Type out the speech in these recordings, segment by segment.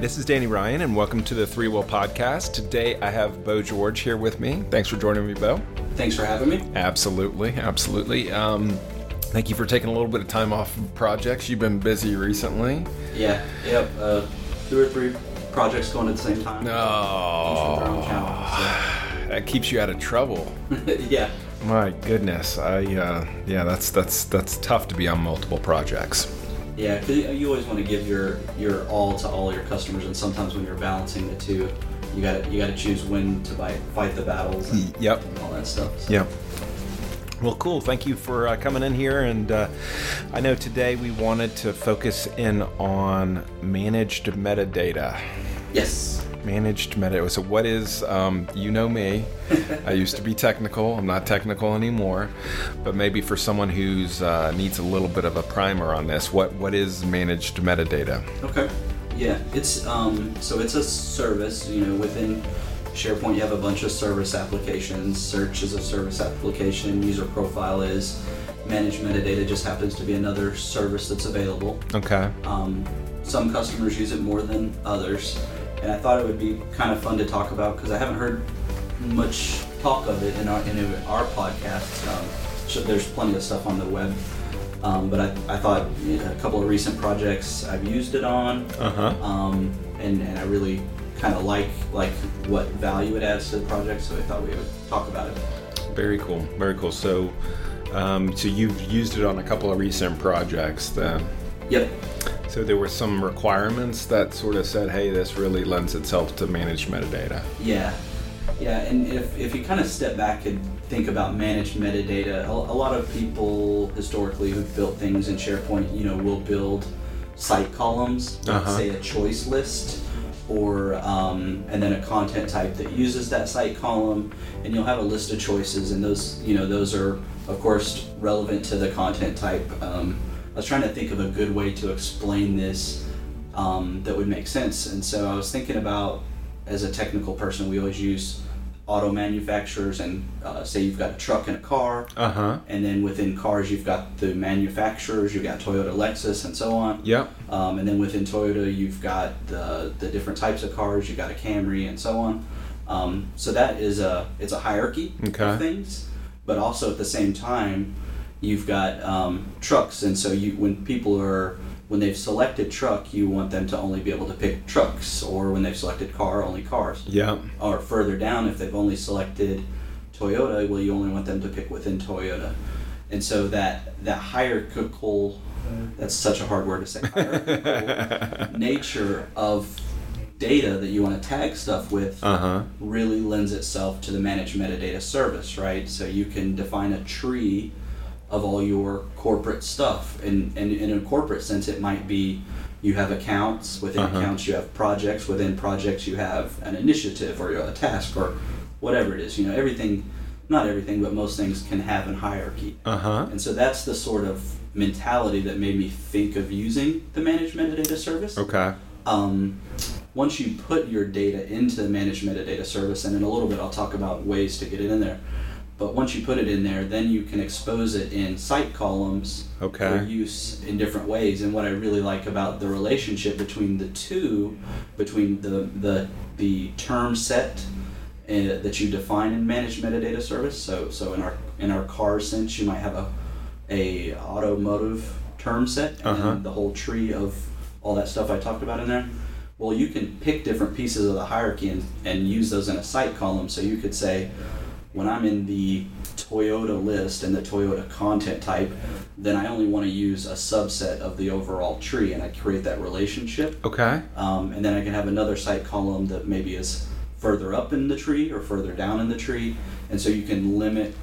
this is Danny Ryan, and welcome to the ThreeWill Podcast. Today I have Bo George here with me. Thanks for joining me, Bo. Thanks for having me. Absolutely, absolutely. Um, thank you for taking a little bit of time off of projects. You've been busy recently. Yeah, yep. Uh, two or three projects going at the same time. No, that keeps you out of trouble. yeah. My goodness, I uh, yeah, that's that's that's tough to be on multiple projects. Yeah, because you always want to give your your all to all your customers, and sometimes when you're balancing the two, you got to you got to choose when to fight fight the battles. And, Yep. and all that stuff. So. Yep. Well, cool. Thank you for uh, coming in here. And uh, I know today we wanted to focus in on managed metadata. Yes. Managed metadata. So, what is, um, you know me, I used to be technical. I'm not technical anymore. But maybe for someone who's uh, needs a little bit of a primer on this, what, what is managed metadata? Okay. Yeah, it's um so it's a service. You know, within SharePoint, you have a bunch of service applications. Search is a service application. User profile is. Managed metadata just happens to be another service that's available. Okay. Um, some customers use it more than others, and I thought it would be kind of fun to talk about because I haven't heard much talk of it in our in our podcast. Um, so there's plenty of stuff on the web, um, but I, I thought you know, a couple of recent projects I've used it on, Uh huh. um, and and I really kind of like like what value it adds to the project. So I thought we would talk about it. Very cool. Very cool. So, um, so you've used it on a couple of recent projects then. Yep. So there were some requirements that sort of said, "Hey, this really lends itself to managed metadata." Yeah, yeah, and if, if you kind of step back and think about managed metadata, a, a lot of people historically who've built things in SharePoint, you know, will build site columns, Uh-huh. say a choice list, or um, and then a content type that uses that site column, and you'll have a list of choices, and those, you know, those are of course relevant to the content type. Um, was trying to think of a good way to explain this um, that would make sense, and so I was thinking about as a technical person, we always use auto manufacturers and uh, say you've got a truck and a car Uh huh. and then within cars you've got the manufacturers you've got toyota lexus and so on Yep. um, and then within toyota you've got the, the different types of cars you've got a camry and so on um, so that is a it's a hierarchy Okay. of things but also at the same time you've got um, trucks and so you when people are when they've selected truck you want them to only be able to pick trucks or when they've selected car only cars Yep. or further down if they've only selected Toyota, well you only want them to pick within Toyota. And so that that hierarchical that's such a hard word to say. Hierarchical nature of data that you want to tag stuff with Uh huh. really lends itself to the managed metadata service, right? So you can define a tree of all your corporate stuff. And, and in a corporate sense, it might be you have accounts, within Uh-huh. accounts, you have projects, within projects, you have an initiative or a task or whatever it is. You know, everything, not everything, but most things can have a hierarchy. Uh huh. And so that's the sort of mentality that made me think of using the managed metadata service Okay. um, once you put your data into the managed metadata service, and in a little bit I'll talk about ways to get it in there. But once you put it in there, then you can expose it in site columns for use in different ways. And what I really like about the relationship between the two, between the the the term set uh, that you define in managed metadata service. So so in our in our car sense, you might have a a automotive term set and Uh-huh. the whole tree of all that stuff I talked about in there. Well, you can pick different pieces of the hierarchy and, and use those in a site column. So you could say, when I'm in the Toyota list and the Toyota content type, then I only want to use a subset of the overall tree and I create that relationship. Okay. Um, and then I can have another site column that maybe is further up in the tree or further down in the tree. And so you can limit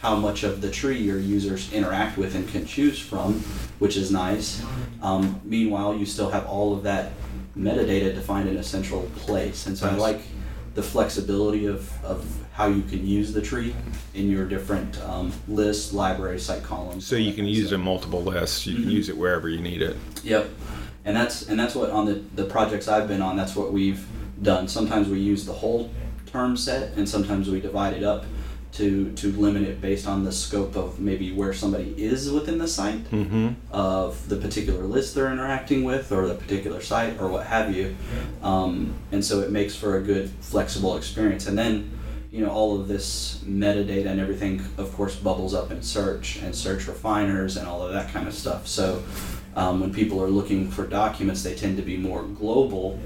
how much of the tree your users interact with and can choose from, which is nice. Um, meanwhile, you still have all of that metadata defined in a central place. And so I like the flexibility of, of how you can use the tree in your different um, lists, library, site columns. So you can use it in multiple lists. You can Mhm. use it wherever you need it. Yep. And that's and that's what on the, the projects I've been on, that's what we've done. Sometimes we use the whole term set and sometimes we divide it up to to limit it based on the scope of maybe where somebody is within the site Mm-hmm. of the particular list they're interacting with or the particular site or what have you. Um, and so it makes for a good flexible experience. And then you know all of this metadata and everything of course bubbles up in search and search refiners and all of that kind of stuff. So um, when people are looking for documents they tend to be more global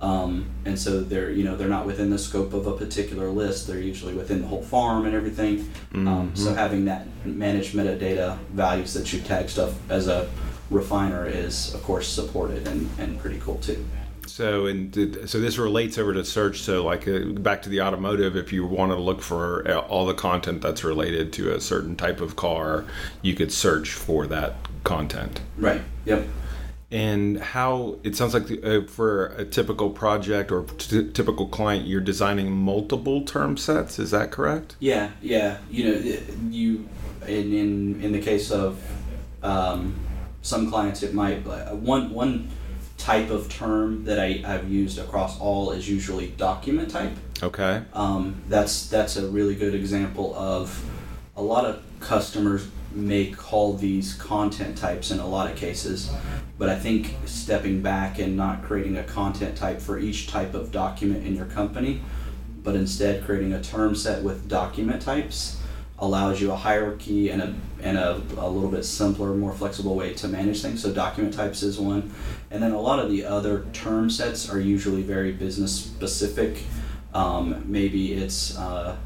um, and so they're you know they're not within the scope of a particular list. They're usually within the whole farm and everything. Um, so having that managed metadata values that you tag stuff as a refiner is of course supported and, and pretty cool too. So and did, so this relates over to search. So like uh, back to the automotive, if you want to look for uh, all the content that's related to a certain type of car, you could search for that content. right. Yep And how it sounds like the, uh, for a typical project or t- typical client, you're designing multiple term sets. Is that correct? Yeah, yeah. You know, you in in in the case of um, some clients, it might uh, one one type of term that I, I've used across all is usually document type. Okay. Um, that's that's a really good example of a lot of customers may call these content types in a lot of cases, but I think stepping back and not creating a content type for each type of document in your company, but instead creating a term set with document types allows you a hierarchy and a and a, a little bit simpler, more flexible way to manage things. So document types is one, and then a lot of the other term sets are usually very business specific. Um, maybe it's uh,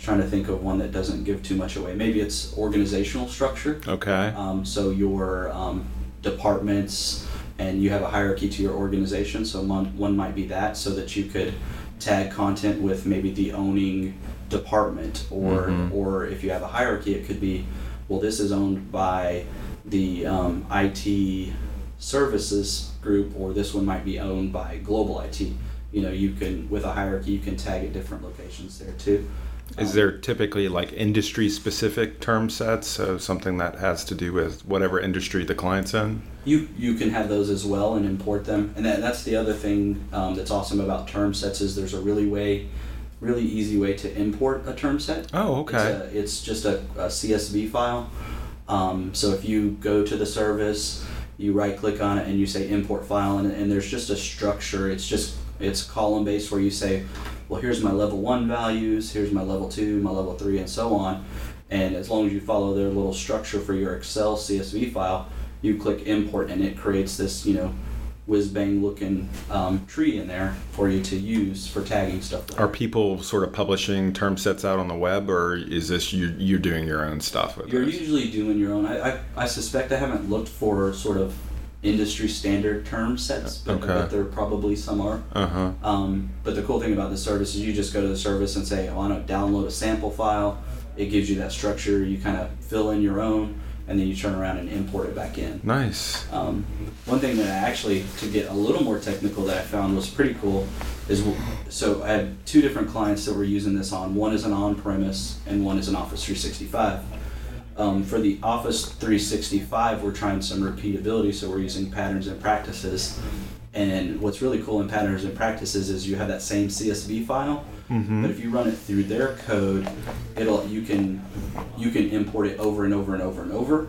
trying to think of one that doesn't give too much away. Maybe it's organizational structure. Okay. Um, so your um, departments and you have a hierarchy to your organization. So one, one might be that, so that you could tag content with maybe the owning department, or Mhm. or if you have a hierarchy, it could be, well, this is owned by the um, IT services group, or this one might be owned by global IT. You know, you can with a hierarchy, you can tag at different locations there too. Is there typically like industry specific term sets? So something that has to do with whatever industry the client's in? You you can have those as well and import them, and that, that's the other thing um, that's awesome about term sets is there's a really way, really easy way to import a term set. Oh, It's, okay. a, it's just a, a CSV file. Um, so if you go to the service, you right click on it and you say import file, and, and there's just a structure. It's just it's column based where you say, well, here's my level one values, here's my level two, my level three, and so on. And as long as you follow their little structure for your Excel CSV file, you click import, and it creates this you know whiz bang looking um, tree in there for you to use for tagging stuff. later. Are people sort of publishing term sets out on the web, or is this you you're doing your own stuff with You're this? usually doing your own. I, I, I suspect I haven't looked for sort of industry standard term sets, but, Okay. but there probably some are. Uh huh. Um, but the cool thing about the service is you just go to the service and say, I want to download a sample file. It gives you that structure. You kind of fill in your own, and then you turn around and import it back in. Nice. Um, one thing that I actually, to get a little more technical, that I found was pretty cool is so I had two different clients that were using this on. One is an on premise, and one is an Office 365. Um, for the Office 365, we're trying some repeatability, so we're using patterns and practices. And what's really cool in patterns and practices is you have that same CSV file, Mm-hmm. but if you run it through their code, it'll you can you can import it over and over and over and over.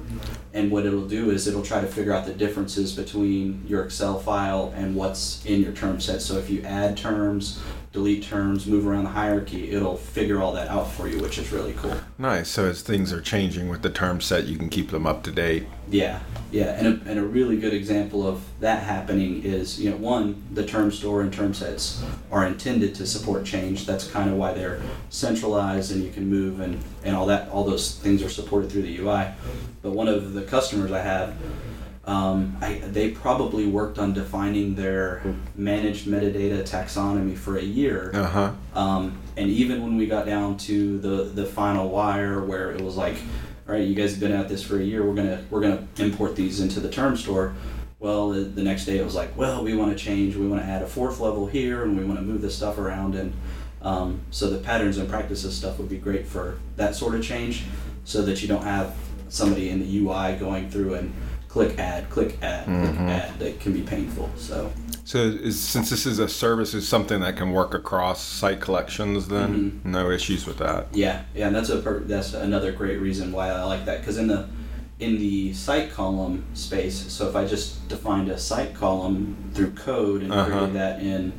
And what it'll do is it'll try to figure out the differences between your Excel file and what's in your term set. So if you add terms, delete terms, move around the hierarchy, it'll figure all that out for you, which is really cool. Nice. So as things are changing with the term set, you can keep them up to date. Yeah, yeah, and a, and a really good example of that happening is you know one the term store and term sets are intended to support change. That's kind of why they're centralized and you can move and and all that all those things are supported through the UI. But one of the customers I have, um, I, they probably worked on defining their managed metadata taxonomy for a year. Uh huh. Um, and even when we got down to the the final wire, where it was like, all right, you guys have been at this for a year. We're gonna we're gonna import these into the term store. Well, the, the next day it was like, well, we want to change. We want to add a fourth level here, and we want to move this stuff around. And um, so the patterns and practices stuff would be great for that sort of change, so that you don't have somebody in the UI going through and click add, click add, click add that can be painful. So So, is, since this is a service, is something that can work across site collections, then no issues with that. yeah, yeah, and that's a per- that's another great reason why I like that because in the in the site column space, so if I just defined a site column through code and Uh-huh. created that in,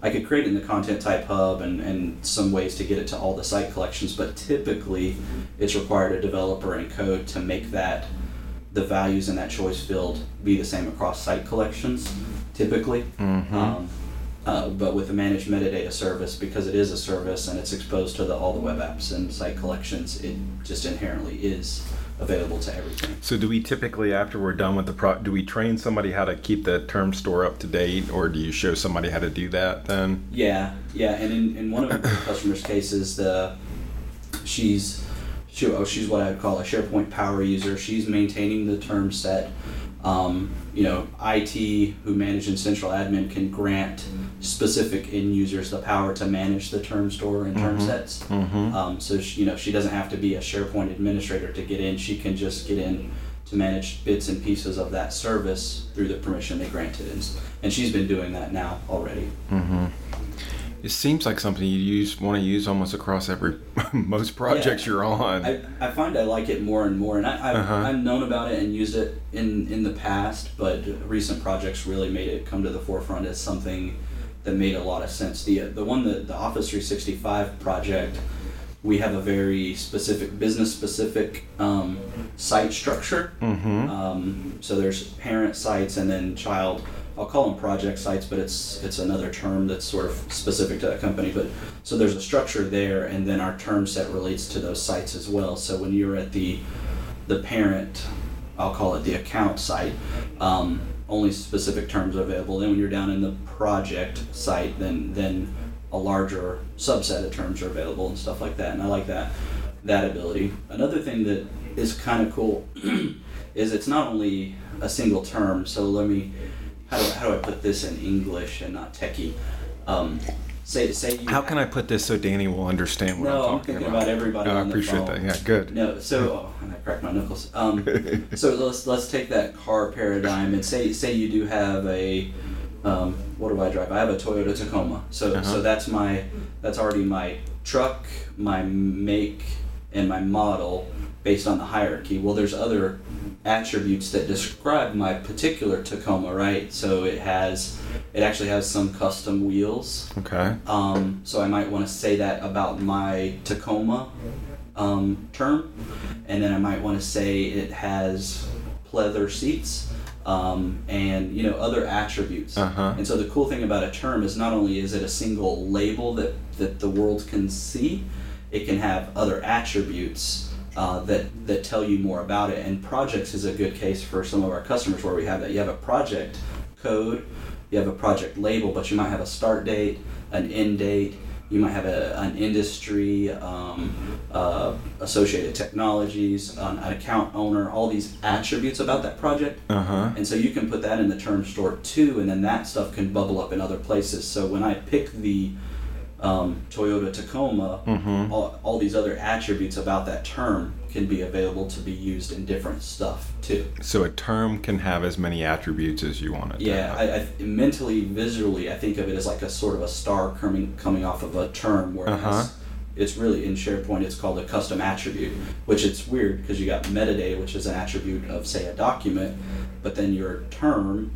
I could create it in the content type hub and, and some ways to get it to all the site collections, but typically it's required a developer and code to make that the values in that choice field be the same across site collections, typically. Um, uh, but with the managed metadata service, because it is a service and it's exposed to the, all the web apps and site collections, it just inherently is available to everything. So, do we typically, after we're done with the pro, do we train somebody how to keep the term store up to date, or do you show somebody how to do that then? Yeah, yeah, and in, in one of the customers' cases, the she's she, oh, she's what I would call a SharePoint power user. She's maintaining the term set. Um, you know, IT who manage in central admin can grant specific end users the power to manage the term store and term sets. Mm-hmm. Um, so she, you know, she doesn't have to be a SharePoint administrator to get in. She can just get in to manage bits and pieces of that service through the permission they granted, and, and she's been doing that now already. Mm-hmm. It seems like something you use want to use almost across every most projects Yeah. you're on. I, I find I like it more and more, and I, I've, Uh-huh. I've known about it and used it in, in the past, but recent projects really made it come to the forefront as something that made a lot of sense. The the one that the Office 365 project, we have a very specific business specific um, site structure. mm-hmm. Um, so there's parent sites and then child. I'll call them project sites, but it's it's another term that's sort of specific to that company. But so there's a structure there, and then our term set relates to those sites as well. So when you're at the the parent, I'll call it the account site, um, only specific terms are available. Then when you're down in the project site, then then a larger subset of terms are available and stuff like that. And I like that that ability. Another thing that is kind of cool is it's not only a single term. So let me how do, how do I put this in English and not techie? Um, say say you How can I put this so Danny will understand what No, I'm I'm talking thinking about? about everybody Oh, I appreciate phone. that. Yeah, good. No, so oh, and I cracked my knuckles. Um, so let's let's take that car paradigm and say say you do have a um, what do I drive? I have a Toyota Tacoma. So Uh-huh. so that's my that's already my truck, my make, and my model based on the hierarchy. Well, there's other attributes that describe my particular Tacoma, right? So it has it actually has some custom wheels. Okay. Um, so I might want to say that about my Tacoma um, term, and then I might want to say it has pleather seats um, and you know other attributes. Uh-huh. And so the cool thing about a term is not only is it a single label that that the world can see, it can have other attributes. Uh, that, that tell you more about it and projects is a good case for some of our customers where we have that you have a project code you have a project label, but you might have a start date, an end date, you might have a, an industry, um, uh, associated technologies, an, an account owner, all these attributes about that project. Uh huh. And so you can put that in the term store too, and then that stuff can bubble up in other places. So when I pick the um, Toyota Tacoma, Mhm. all, all these other attributes about that term can be available to be used in different stuff too. So a term can have as many attributes as you want it. to Yeah. I, I mentally, visually, I think of it as like a sort of a star coming coming off of a term, whereas Uh-huh. it's really in SharePoint it's called a custom attribute, which it's weird because you got metadata, which is an attribute of say a document, but then your term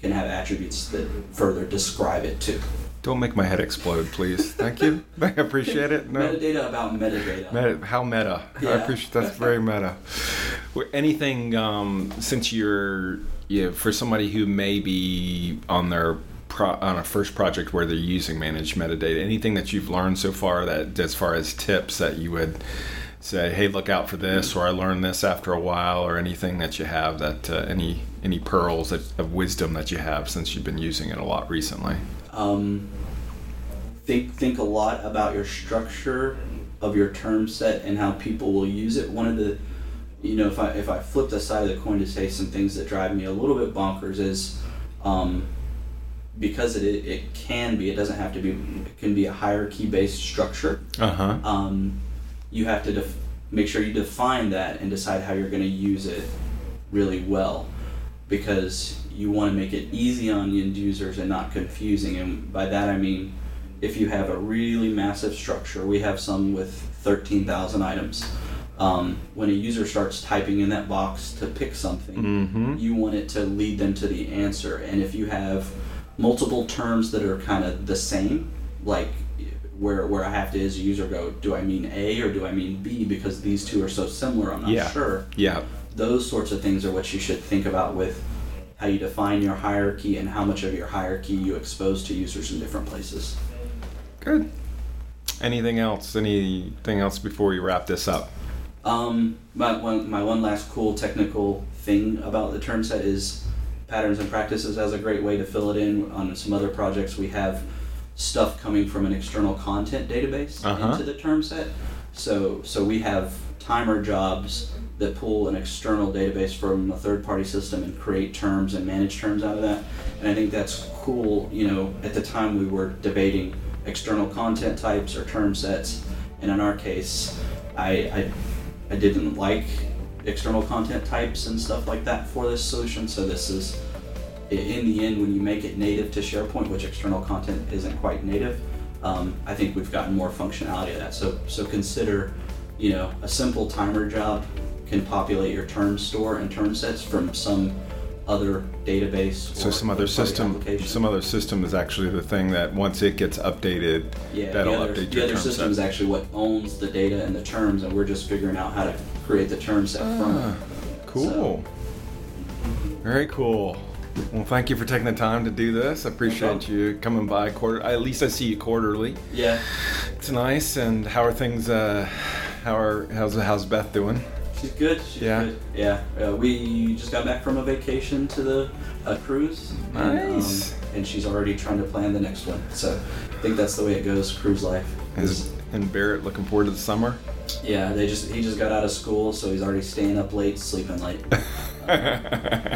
can have attributes that further describe it too. Don't make my head explode, please. Thank you. I appreciate it. No. Metadata about metadata. Meta, how meta. I appreciate that's very meta. Anything um, since you're yeah, for somebody who may be on their pro, on a first project where they're using managed metadata, anything that you've learned so far that as far as tips that you would say, hey, look out for this, or I learned this after a while, or anything that you have that uh, any any pearls that, of wisdom that you have since you've been using it a lot recently. Um, think think a lot about your structure of your term set and how people will use it. One of the you know, if I if I flip the side of the coin to say some things that drive me a little bit bonkers is um, because it it can be it doesn't have to be it can be a hierarchy based structure. Uh huh. Um, you have to def- make sure you define that and decide how you're going to use it really well because you want to make it easy on end users and not confusing. And by that I mean if you have a really massive structure, we have some with 13,000 items. Um, when a user starts typing in that box to pick something, Mm-hmm. you want it to lead them to the answer. And if you have multiple terms that are kind of the same, like where where I have to as a user go, do I mean A or do I mean B because these two are so similar, I'm not Yeah. sure. Yeah. Those sorts of things are what you should think about with how you define your hierarchy and how much of your hierarchy you expose to users in different places. Good. Anything else? Anything else before we wrap this up? Um, my one my one last cool technical thing about the term set is patterns and practices as a great way to fill it in. On some other projects, we have stuff coming from an external content database Uh-huh. into the term set. So so we have timer jobs that pull an external database from a third party system and create terms and manage terms out of that. And I think that's cool. You know, at the time we were debating external content types or term sets, and in our case, I, I I didn't like external content types and stuff like that for this solution. So this is, in the end, when you make it native to SharePoint, which external content isn't quite native, um, I think we've gotten more functionality of that. So so consider, you know, a simple timer job can populate your term store and term sets from some other database. So or some other system, some other system is actually the thing that once it gets updated, Yeah, that'll the other, update the your other term system set. is actually what owns the data and the terms, and we're just figuring out how to create the term set from Ah, it. cool. Very cool. Well, thank you for taking the time to do this. I appreciate you coming by quarter. At least I see you quarterly. Yeah, It's nice. And how are things? Uh, how are how's how's Beth doing? She's good. She's Yeah. good. Yeah. Uh, we just got back from a vacation to the a cruise. And, um, Nice. and she's already trying to plan the next one. So I think that's the way it goes, cruise life. Is and Barrett looking forward to the summer? Yeah, they just he just got out of school, so he's already staying up late, sleeping late.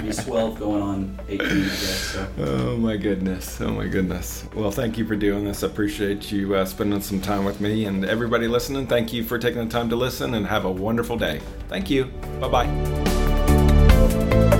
He's 12, going on 18, I guess. So. Oh my goodness. Oh my goodness. Well, thank you for doing this. I appreciate you uh, spending some time with me. And everybody listening, thank you for taking the time to listen and have a wonderful day. Thank you. Bye bye.